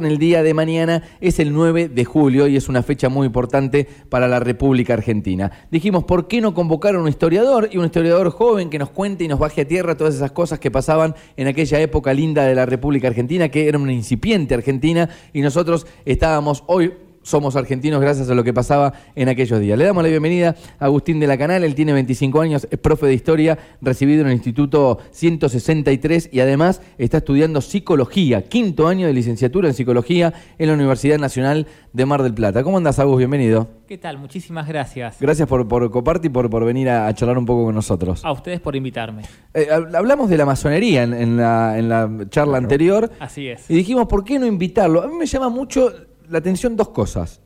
El día de mañana es el 9 de julio y es una fecha muy importante para la República Argentina. Dijimos, ¿por qué no convocar a un historiador y un historiador joven que nos cuente y nos baje a tierra todas esas cosas que pasaban en aquella época linda de la República Argentina, que era una incipiente Argentina y nosotros estábamos hoy somos argentinos gracias a lo que pasaba en aquellos días. Le damos la bienvenida a Agustín de la Canal, él tiene 25 años, es profe de historia, recibido en el Instituto 163 y además está estudiando psicología, quinto año de licenciatura en psicología en la Universidad Nacional de Mar del Plata. ¿Cómo andas, Agus? Bienvenido. ¿Qué tal? Muchísimas gracias. Gracias por, por coparte y por, por venir a, charlar un poco con nosotros. A ustedes por invitarme. Eh, hablamos de la masonería en, la, en la charla anterior. Así es. Y dijimos, ¿por qué no invitarlo? A mí me llama mucho la atención dos cosas.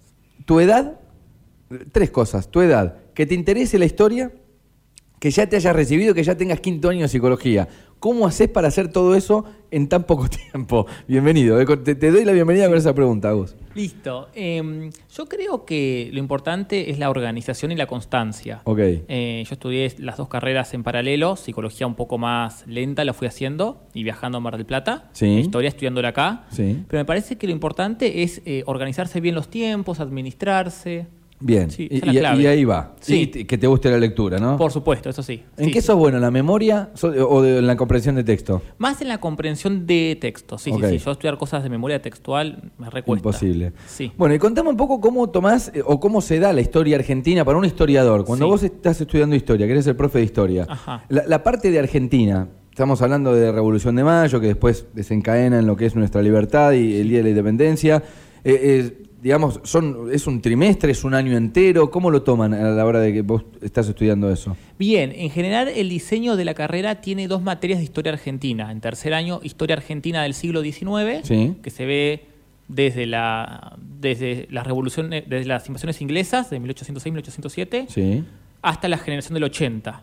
Tu edad, tres cosas. Tu edad, que te interese la historia, que ya te hayas recibido, que ya tengas quinto año de psicología. ¿Cómo haces para hacer todo eso en tan poco tiempo? Bienvenido. Eh, te, doy la bienvenida con esa pregunta, Gus. Listo. Em, yo creo que lo importante es la organización y la constancia. Ok. Eh, yo estudié las dos carreras en paralelo, psicología un poco más lenta la fui haciendo y viajando a Mar del Plata. Sí. Historia estudiándola acá. Sí. Pero me parece que lo importante es eh, organizarse bien los tiempos, administrarse. Bien, y, ahí va. Sí. que te guste la lectura, ¿no? Por supuesto, eso sí. ¿En qué sos bueno? ¿En la memoria o en la comprensión de texto? Más en la comprensión de texto, sí, sí, sí. Yo estudiar cosas de memoria textual me recuerda. Imposible. Sí. Bueno, y contame un poco cómo tomás eh, o cómo se da la historia argentina para un historiador. Cuando vos estás estudiando historia, que eres el profe de historia, La, parte de Argentina, Estamos hablando de Revolución de Mayo, que después desencadena en lo que es nuestra libertad y el Día de la Independencia. Eh, eh, digamos, son, ¿es un trimestre, es un año entero? ¿Cómo lo toman a la hora de que vos estás estudiando eso? Bien, en general el diseño de la carrera tiene dos materias de historia argentina. En tercer año, historia argentina del siglo XIX, que se ve desde la desde las revoluciones, desde las invasiones inglesas de 1806-1807 hasta la generación del 80.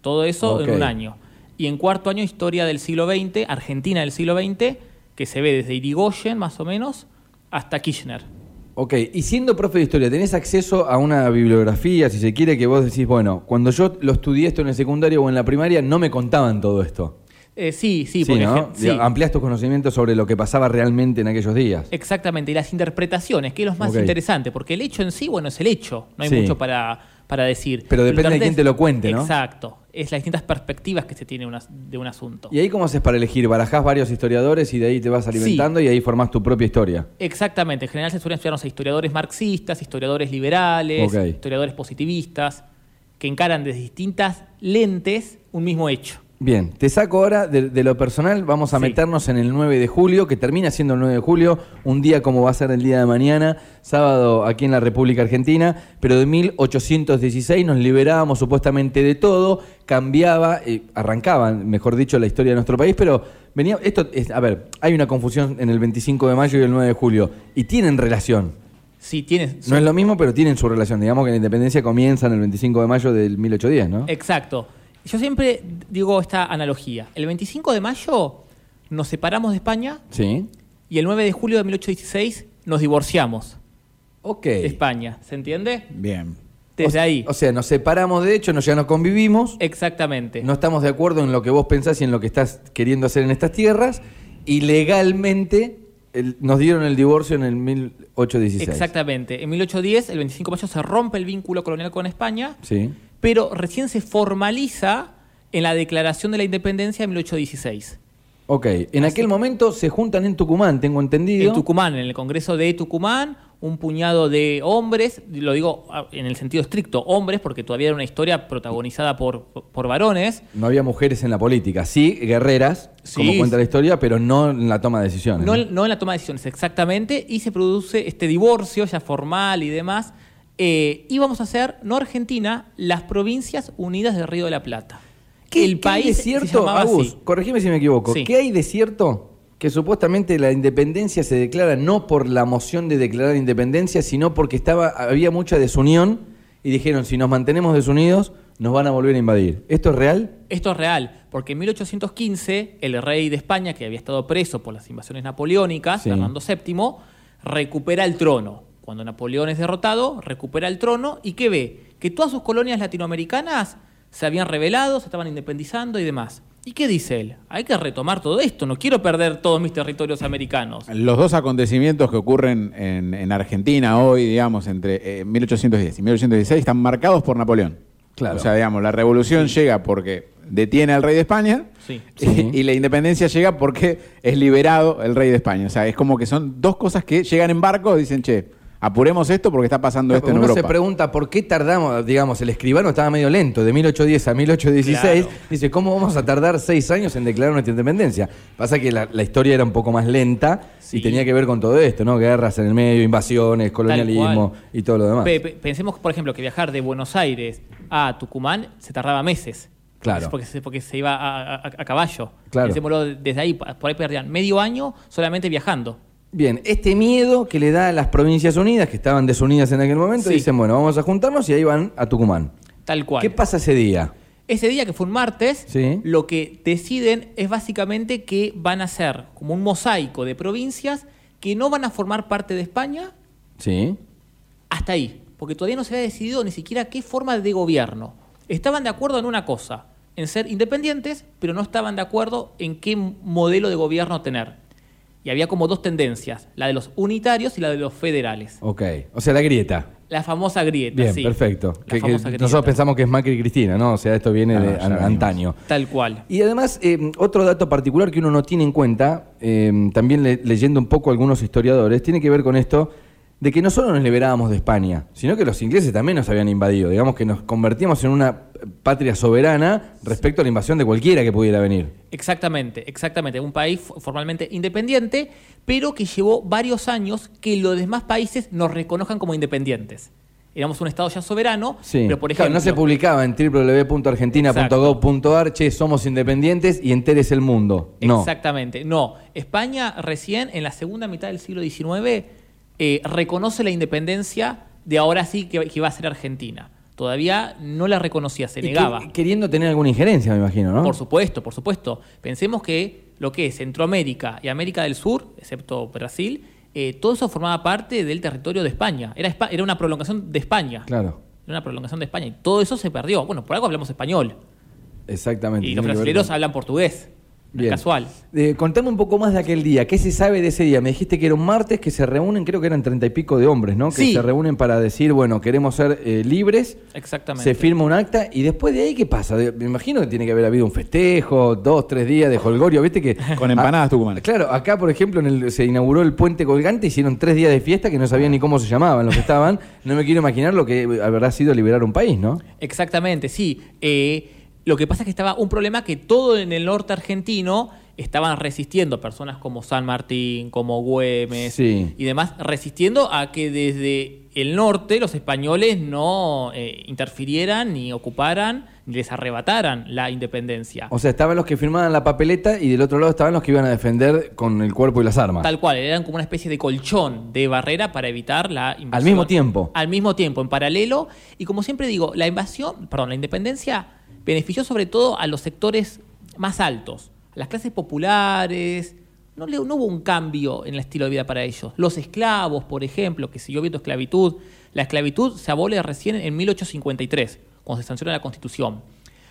Todo eso en un año. Y en cuarto año, historia del siglo XX, Argentina del siglo XX, que se ve desde Irigoyen más o menos hasta Kirchner. Ok, y siendo profe de historia, ¿tenés acceso a una bibliografía, si se quiere, que vos decís, bueno, cuando yo lo estudié esto en el secundario o en la primaria, no me contaban todo esto? Eh, sí, sí, sí, ¿no? Ampliás tus conocimientos sobre lo que pasaba realmente en aquellos días. Exactamente, y las interpretaciones, que es lo más interesante, porque el hecho en sí, bueno, es el hecho, no hay mucho para, para decir. Pero depende de quién te lo cuente, ¿no? Exacto, es las distintas perspectivas que se tiene de un asunto. ¿Y ahí cómo haces para elegir? ¿Barajás varios historiadores y de ahí te vas alimentando y ahí formás tu propia historia? Exactamente, en general se suelen estudiar historiadores marxistas, historiadores liberales, historiadores positivistas, que encaran desde distintas lentes un mismo hecho. Bien, te saco ahora de, lo personal, vamos a meternos en el 9 de julio, que termina siendo el 9 de julio, un día como va a ser el día de mañana, sábado aquí en la República Argentina, pero de 1816 nos liberábamos supuestamente de todo, cambiaba, eh, arrancaba, mejor dicho, la historia de nuestro país, pero venía, esto es, a ver, hay una confusión en el 25 de mayo y el 9 de julio, y tienen relación. Sí, tienen. No es lo mismo, pero tienen su relación. Digamos que la independencia comienza en el 25 de mayo del 1810, ¿no? Exacto. Yo siempre digo esta analogía. El 25 de mayo nos separamos de España. Sí. Y el 9 de julio de 1816 nos divorciamos. Ok. De España. ¿Se entiende? Bien. Desde ahí. O sea, nos separamos de hecho, ya no convivimos. Exactamente. No estamos de acuerdo en lo que vos pensás y en lo que estás queriendo hacer en estas tierras. Y legalmente nos dieron el divorcio en el 1816. Exactamente. En 1810, el 25 de mayo, se rompe el vínculo colonial con España. Sí pero recién se formaliza en la Declaración de la Independencia de 1816. Ok, en aquel momento se juntan en Tucumán, tengo entendido. En Tucumán, en el Congreso de Tucumán, un puñado de hombres, lo digo ah, en el sentido estricto, hombres, porque todavía era una historia protagonizada por, por varones. No había mujeres en la política, sí, guerreras, como cuenta la historia, pero no en la toma de decisiones. No, ¿no? en la toma de decisiones, exactamente, y se produce este divorcio ya formal y demás eh, íbamos a hacer, no Argentina, las Provincias Unidas del Río de la Plata. ¿Qué, el país hay de cierto, Agus, corregime si me equivoco, ¿qué hay de cierto que supuestamente la independencia se declara no por la moción de declarar independencia, sino porque estaba, había mucha desunión y dijeron, si nos mantenemos desunidos, nos van a volver a invadir. ¿Esto es real? Esto es real, porque en 1815 el rey de España, que había estado preso por las invasiones napoleónicas, Fernando VII, recupera el trono cuando Napoleón es derrotado, recupera el trono y ¿qué ve? Que todas sus colonias latinoamericanas se habían rebelado, se estaban independizando y demás. ¿Y qué dice él? Hay que retomar todo esto, no quiero perder todos mis territorios americanos. Los dos acontecimientos que ocurren en, Argentina hoy, digamos, entre 1810 eh, y 1816, están marcados por Napoleón. Claro. O sea, digamos, la revolución llega porque detiene al rey de España Y, la independencia llega porque es liberado el rey de España. O sea, es como que son dos cosas que llegan en barco y dicen, che, apuremos esto porque está pasando esto en uno Europa. se pregunta por qué tardamos, digamos, el escribano estaba medio lento, de 1810 a 1816. Dice, ¿cómo vamos a tardar seis años en declarar nuestra independencia? Pasa que la, historia era un poco más lenta y tenía que ver con todo esto, ¿no? Guerras en el medio, invasiones, colonialismo y todo lo demás. pensemos, por ejemplo, que viajar de Buenos Aires a Tucumán se tardaba meses. Claro. Porque, se, porque se iba a, caballo. Claro. Se desde ahí, por ahí perdían medio año solamente viajando. Bien, este miedo que le da a las Provincias Unidas, que estaban desunidas en aquel momento, dicen, bueno, vamos a juntarnos y ahí van a Tucumán. Tal cual. ¿Qué pasa ese día? Ese día, que fue un martes, lo que deciden es básicamente que van a ser como un mosaico de provincias que no van a formar parte de España. Sí. Hasta ahí. Porque todavía no se había decidido ni siquiera qué forma de gobierno. Estaban de acuerdo en una cosa, en ser independientes, pero no estaban de acuerdo en qué modelo de gobierno tener. Y había como dos tendencias, la de los unitarios y la de los federales. Ok, o sea, la grieta. La famosa grieta, Bien, perfecto. nosotros pensamos que es Macri y Cristina, ¿no? O sea, esto viene de antaño. Tal cual. Y además, eh, otro dato particular que uno no tiene en cuenta, eh, también leyendo un poco algunos historiadores, tiene que ver con esto de que no solo nos liberábamos de España, sino que los ingleses también nos habían invadido. Digamos que nos convertíamos en una patria soberana respecto a la invasión de cualquiera que pudiera venir. Exactamente, exactamente. Un país formalmente independiente, pero que llevó varios años que los demás países nos reconozcan como independientes. Éramos un Estado ya soberano, pero por ejemplo... no se publicaba en www.argentina.gov.ar, che, somos independientes y enteres el mundo. Exactamente, no. España recién, en la segunda mitad del siglo XIX, eh, reconoce la independencia de ahora sí que, que, va a ser Argentina. Todavía no la reconocía, se negaba. queriendo tener alguna injerencia, me imagino, ¿no? Por supuesto, por supuesto. Pensemos que lo que es Centroamérica y América del Sur, excepto Brasil, eh, todo eso formaba parte del territorio de España. Era, era una prolongación de España. Claro. Era una prolongación de España. Y todo eso se perdió. Bueno, por algo hablamos español. Exactamente. Y los brasileños hablan portugués. Casual. Eh, contame un poco más de aquel día. ¿Qué se sabe de ese día? Me dijiste que era un martes que se reúnen, creo que eran treinta y pico de hombres, ¿no? Que se reúnen para decir, bueno, queremos ser eh, libres. Exactamente. Se firma un acta y después de ahí, ¿qué pasa? Me imagino que tiene que haber habido un festejo, dos, tres días de holgorio, ¿viste? que Con empanadas Tucumán. Claro, acá, por ejemplo, en el, se inauguró el puente colgante, hicieron tres días de fiesta que no sabían ni cómo se llamaban los que estaban. No me quiero imaginar lo que habrá sido liberar un país, ¿no? Exactamente, sí. Eh, lo que pasa es que estaba un problema que todo en el norte argentino estaban resistiendo, personas como San Martín, como Güemes y demás, resistiendo a que desde el norte los españoles no eh, interfirieran ni ocuparan ni les arrebataran la independencia. O sea, estaban los que firmaban la papeleta y del otro lado estaban los que iban a defender con el cuerpo y las armas. Tal cual, eran como una especie de colchón de barrera para evitar la invasión. Al mismo tiempo. Al mismo tiempo, en paralelo. Y como siempre digo, la invasión, perdón, la independencia benefició sobre todo a los sectores más altos las clases populares, no, no, hubo un cambio en el estilo de vida para ellos. Los esclavos, por ejemplo, que siguió viendo esclavitud, la esclavitud se abole recién en 1853, cuando se sanciona la Constitución.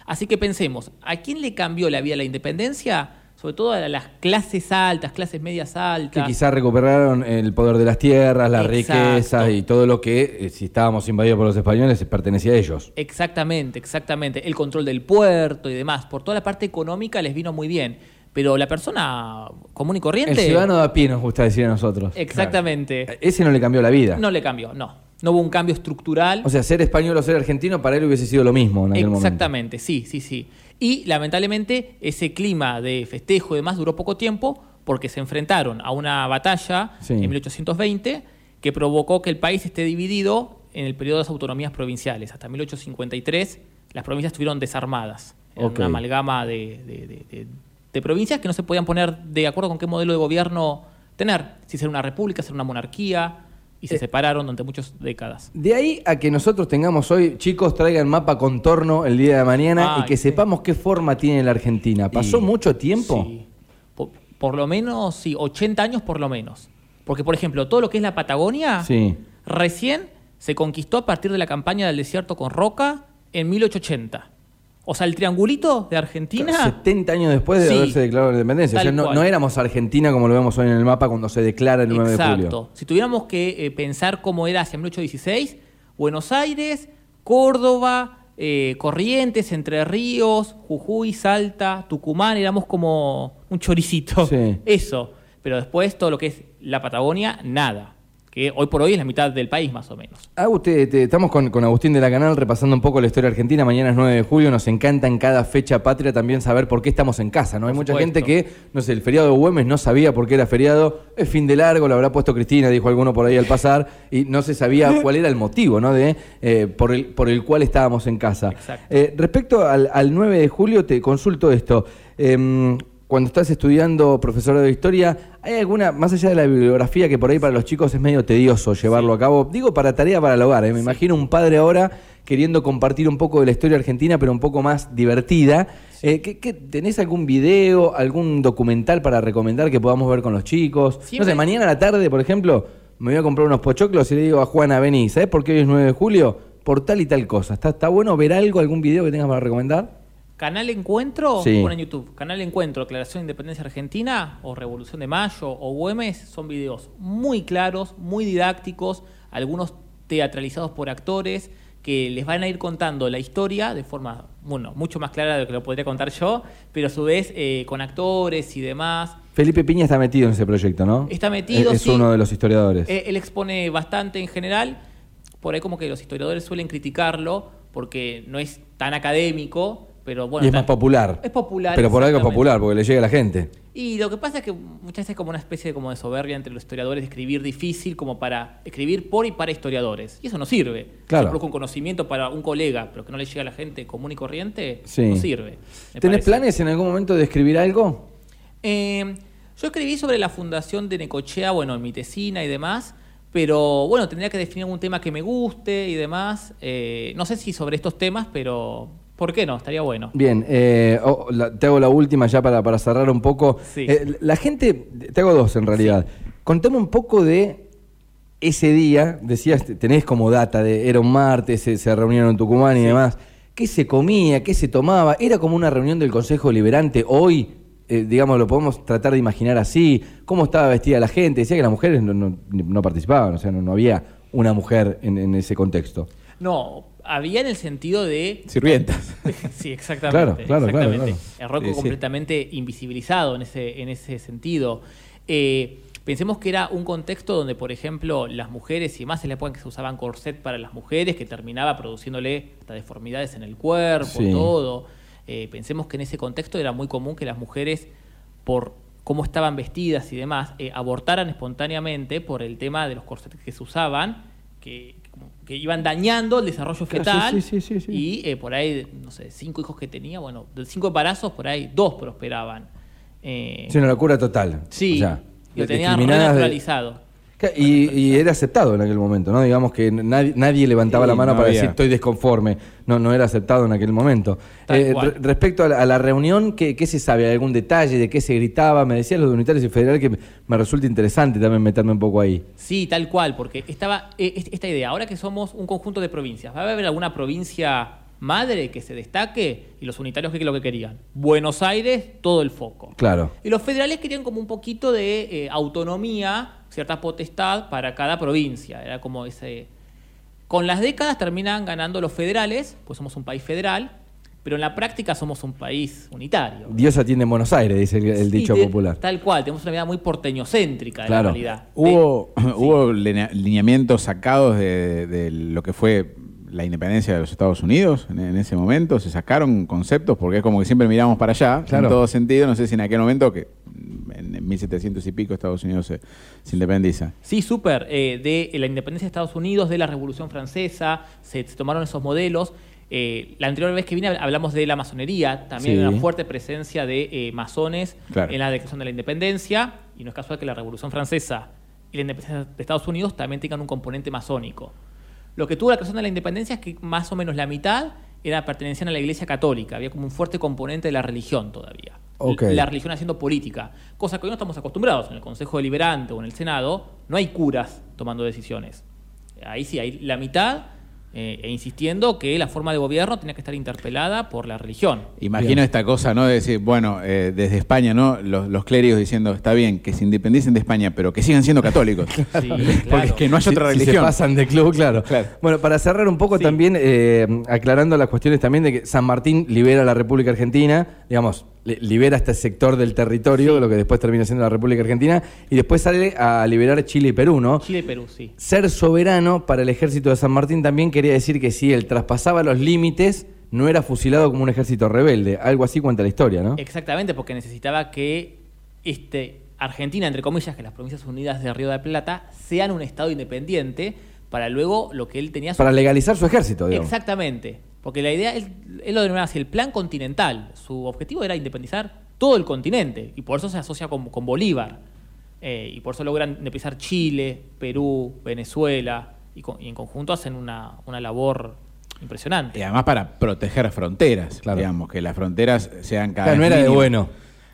Así que pensemos, ¿a quién le cambió la vida la independencia? Sobre todo a las clases altas, clases medias altas. Que quizás recuperaron el poder de las tierras, las riquezas y todo lo que, eh, si estábamos invadidos por los españoles, pertenecía a ellos. Exactamente, exactamente. El control del puerto y demás. Por toda la parte económica les vino muy bien. Pero la persona común y corriente. El ciudadano de a pie nos gusta decir a nosotros. Exactamente. Ese no le cambió la vida. No le cambió, no. No hubo un cambio estructural. O sea, ser español o ser argentino para él hubiese sido lo mismo en aquel momento. Exactamente, sí, sí, sí. Y lamentablemente ese clima de festejo y demás duró poco tiempo porque se enfrentaron a una batalla en 1820 que provocó que el país esté dividido en el periodo de las autonomías provinciales. Hasta 1853 las provincias estuvieron desarmadas. Era una amalgama de, de, provincias que no se podían poner de acuerdo con qué modelo de gobierno tener. Si ser una república, ser una monarquía y se eh, separaron durante muchas décadas. De ahí a que nosotros tengamos hoy, chicos, traigan mapa contorno el día de mañana y que sepamos qué forma tiene la Argentina. ¿Pasó mucho tiempo? Sí. Por, lo menos, sí, 80 años por lo menos. Porque, por ejemplo, todo lo que es la Patagonia, recién se conquistó a partir de la campaña del desierto con Roca en 1880. O sea, el triangulito de Argentina. 70 años después de haberse declarado la independencia. O sea, no, éramos Argentina como lo vemos hoy en el mapa cuando se declara el 9 de julio. Exacto. Si tuviéramos que eh, pensar cómo era hacia 1816, Buenos Aires, Córdoba, eh, Corrientes, Entre Ríos, Jujuy, Salta, Tucumán, éramos como un choricito. Eso. Pero después todo lo que es la Patagonia, nada que hoy por hoy es la mitad del país más o menos. Ah, usted, estamos con, Agustín de la Canal repasando un poco la historia argentina. Mañana es 9 de julio, nos encanta en cada fecha patria también saber por qué estamos en casa. ¿no? Hay mucha gente que, no sé, el feriado de Güemes no sabía por qué era feriado, es fin de largo, lo habrá puesto Cristina, dijo alguno por ahí al pasar, y no se sabía cuál era el motivo ¿no? de, eh, por, el, por el cual estábamos en casa. Eh, respecto al, al, 9 de julio, te consulto esto. Em, cuando estás estudiando profesorado de historia, ¿hay alguna, más allá de la bibliografía, que por ahí para los chicos es medio tedioso llevarlo a cabo? Digo, para tarea para el hogar, ¿eh? me imagino un padre ahora queriendo compartir un poco de la historia argentina, pero un poco más divertida. Eh, tenés algún video, algún documental para recomendar que podamos ver con los chicos? No sé, mañana a la tarde, por ejemplo, me voy a comprar unos pochoclos y le digo a Juana, vení, ¿sabes por qué hoy es 9 de julio? Por tal y tal cosa. ¿Está, está bueno ver algo, algún video que tengas para recomendar? Canal Encuentro, sí. en YouTube, Canal Encuentro, Declaración de Independencia Argentina, o Revolución de Mayo, o Güemes, son videos muy claros, muy didácticos, algunos teatralizados por actores, que les van a ir contando la historia de forma, bueno, mucho más clara de lo que lo podría contar yo, pero a su vez eh, con actores y demás. Felipe Piña está metido en ese proyecto, ¿no? Está metido, Es, es uno de los historiadores. Eh, él expone bastante en general, por ahí como que los historiadores suelen criticarlo, porque no es tan académico, y es más popular. Es popular. Pero por algo es popular, porque le llega a la gente. Y lo que pasa es que muchas veces es como una especie de, como de soberbia entre los historiadores de escribir difícil como para escribir por y para historiadores. Y eso no sirve. Claro. Si un conocimiento para un colega, pero que no le llega a la gente común y corriente, no sirve. ¿Tenés planes en algún momento de escribir algo? Eh, yo escribí sobre la fundación de Necochea, bueno, en mi tesina y demás. Pero bueno, tendría que definir algún tema que me guste y demás. Eh, no sé si sobre estos temas, pero ¿Por qué no? Estaría bueno. Bien, eh, oh, te hago la última ya para, para cerrar un poco. Eh, la gente, te hago dos en realidad. Contame un poco de ese día, decías, tenés como data de, era un martes, se, reunieron en Tucumán y demás. ¿Qué se comía? ¿Qué se tomaba? ¿Era como una reunión del Consejo Liberante hoy? Eh, digamos, lo podemos tratar de imaginar así. ¿Cómo estaba vestida la gente? Decía que las mujeres no, participaban, o sea, no, había una mujer en, en ese contexto. No, había en el sentido de... Sirvientas. sí, exactamente. Claro, claro, exactamente. El rock completamente invisibilizado en ese, en ese sentido. Eh, pensemos que era un contexto donde, por ejemplo, las mujeres, y más en la época que se usaban corset para las mujeres, que terminaba produciéndole hasta deformidades en el cuerpo, todo. Eh, pensemos que en ese contexto era muy común que las mujeres, por cómo estaban vestidas y demás, eh, abortaran espontáneamente por el tema de los corsets que se usaban, que que iban dañando el desarrollo fetal. y eh, por ahí, no sé, cinco hijos que tenía, bueno, de cinco embarazos, por ahí dos prosperaban. Eh, sí, una locura total. Sí, lo tenían naturalizado. Y, era aceptado en aquel momento, ¿no? Digamos que nadie, levantaba la mano para decir estoy desconforme. No, no era aceptado en aquel momento. Eh, respecto a la, reunión, ¿qué, se sabe? ¿Algún detalle de qué se gritaba? Me decían los de unitarios y federal que me resulta interesante también meterme un poco ahí. Sí, tal cual, porque estaba eh, esta idea. Ahora que somos un conjunto de provincias, ¿va a haber alguna provincia madre que se destaque y los unitarios que es lo que querían. Buenos Aires, todo el foco. Claro. Y los federales querían como un poquito de eh, autonomía cierta potestad para cada provincia. Era como ese. Con las décadas terminan ganando los federales, pues somos un país federal, pero en la práctica somos un país unitario. Dios atiende en Buenos Aires, dice el, dicho popular. Tal cual, tenemos una vida muy porteñocéntrica de la realidad. Hubo, hubo lineamientos sacados de, lo que fue la independencia de los Estados Unidos en, ese momento, se sacaron conceptos, porque es como que siempre miramos para allá, en todo sentido, no sé si en aquel momento que en 1700 y pico Estados Unidos se, independiza. Sí, súper. Eh, de la independencia de Estados Unidos, de la Revolución Francesa, se, tomaron esos modelos. Eh, la anterior vez que vine hablamos de la masonería, también hay una fuerte presencia de eh, masones en la declaración de la independencia, y no es casual que la Revolución Francesa y la independencia de Estados Unidos también tengan un componente masónico. Lo que tuvo la declaración de la independencia es que más o menos la mitad era pertenecían a la Iglesia Católica, había como un fuerte componente de la religión todavía la religión haciendo política, cosa que hoy no estamos acostumbrados. En el Consejo Deliberante o en el Senado no hay curas tomando decisiones. Ahí sí, hay la mitad eh, e insistiendo que la forma de gobierno tenía que estar interpelada por la religión. Imagino esta cosa, ¿no? De decir, bueno, eh, desde España, ¿no? Los, clérigos diciendo, está bien, que se independicen de España, pero que sigan siendo católicos. Porque es que no hay otra religión. se pasan de club, claro. Bueno, para cerrar un poco también, eh, aclarando las cuestiones también de que San Martín libera a la República Argentina, digamos, libera este sector del territorio, lo que después termina siendo la República Argentina, y después sale a liberar Chile y Perú, ¿no? Chile y Perú, sí. Ser soberano para el ejército de San Martín también quería decir que si él traspasaba los límites, no era fusilado como un ejército rebelde. Algo así cuenta la historia, ¿no? Exactamente, porque necesitaba que este, Argentina, entre comillas, que las Provincias Unidas de Río de la Plata, sean un Estado independiente para luego lo que él tenía... Para legalizar su ejército, digamos. Exactamente. Porque la idea, él, lo denominaba así, el plan continental. Su objetivo era independizar todo el continente y por eso se asocia con, Bolívar. Eh, y por eso logran independizar Chile, Perú, Venezuela y, en conjunto hacen una, labor impresionante. Y además para proteger fronteras, digamos, que las fronteras sean cada vez No era de bueno.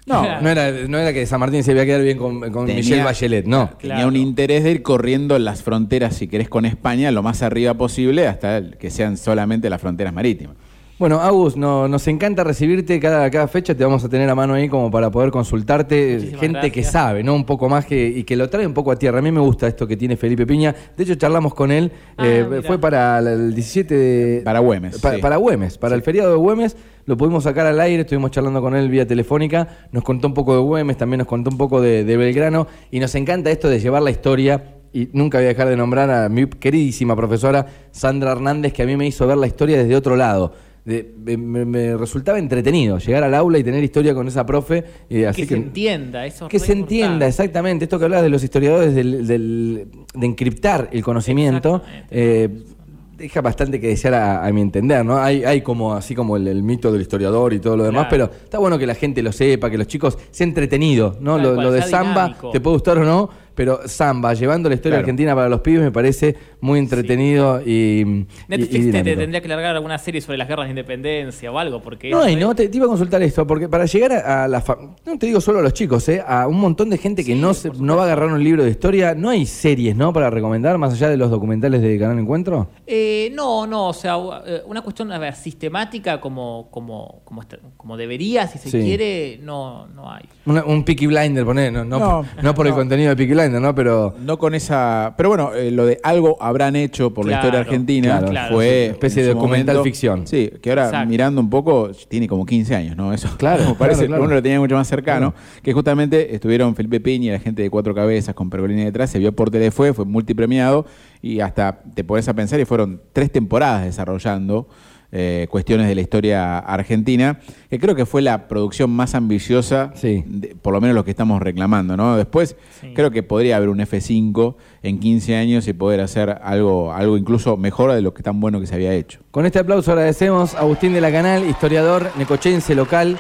No, no era, no era que San Martín se iba a quedar bien con, Michelle Bachelet, no. Tenía un interés de ir corriendo las fronteras, si querés, con España lo más arriba posible hasta que sean solamente las fronteras marítimas. Bueno, Agus, nos encanta recibirte cada, cada fecha, te vamos a tener a mano ahí como para poder consultarte, gente que sabe, ¿no? Un poco más que, y que lo trae un poco a tierra. A mí me gusta esto que tiene Felipe Piña. De hecho, charlamos con él, ah, eh, fue para el 17 de... Para Güemes. Para, Güemes, para el feriado de Güemes. Lo pudimos sacar al aire, estuvimos charlando con él vía telefónica, nos contó un poco de Güemes, también nos contó un poco de, de Belgrano, y nos encanta esto de llevar la historia y nunca voy a dejar de nombrar a mi queridísima profesora Sandra Hernández, que a mí me hizo ver la historia desde otro lado me, resultaba entretenido llegar al aula y tener historia con esa profe. Así que, se entienda, eso Que se entienda, exactamente. Esto que hablas de los historiadores, de encriptar el conocimiento. Eh, deja bastante que desear a, mi entender, ¿no? Hay, hay como así como el, mito del historiador y todo lo demás, pero está bueno que la gente lo sepa, que los chicos se entretenido, ¿no? lo, de samba, te puede gustar o no, pero samba, llevando la historia argentina para los pibes, me parece muy entretenido y. Netflix te, tendría que largar alguna serie sobre las guerras de independencia o algo, porque. No, y no, te, iba a consultar esto, porque para llegar a, la. No te digo solo a los chicos, ¿eh? a un montón de gente que no, se, no va a agarrar un libro de historia, ¿no hay series, ¿no? Para recomendar, más allá de los documentales de Canal Encuentro? Eh, no, no, o sea, eh, una cuestión a ver, sistemática como, como, como, como debería, si se quiere, no, no hay. un Peaky Blinder, poner, no, no, no, por el contenido de Peaky Blinder. ¿No? Pero... No con esa... Pero bueno, eh, lo de algo habrán hecho por la historia argentina fue... Especie de documental ficción. Sí, que ahora mirando un poco, tiene como 15 años, ¿no? Eso claro, parece que uno lo tenía mucho más cercano, que justamente estuvieron Felipe Piña y la gente de Cuatro Cabezas con Pergolini detrás, se vio por Telefue, fue multipremiado y hasta te pones a pensar y fueron tres temporadas desarrollando eh, cuestiones de la historia argentina, que creo que fue la producción más ambiciosa, por lo menos lo que estamos reclamando. ¿no? Después creo que podría haber un F5 en 15 años y poder hacer algo, algo incluso mejor de lo que tan bueno que se había hecho. Con este aplauso agradecemos a Agustín de la Canal, historiador necochense local,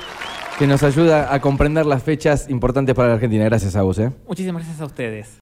que nos ayuda a comprender las fechas importantes para la Argentina. Gracias, Agus. ¿eh? Muchísimas gracias a ustedes.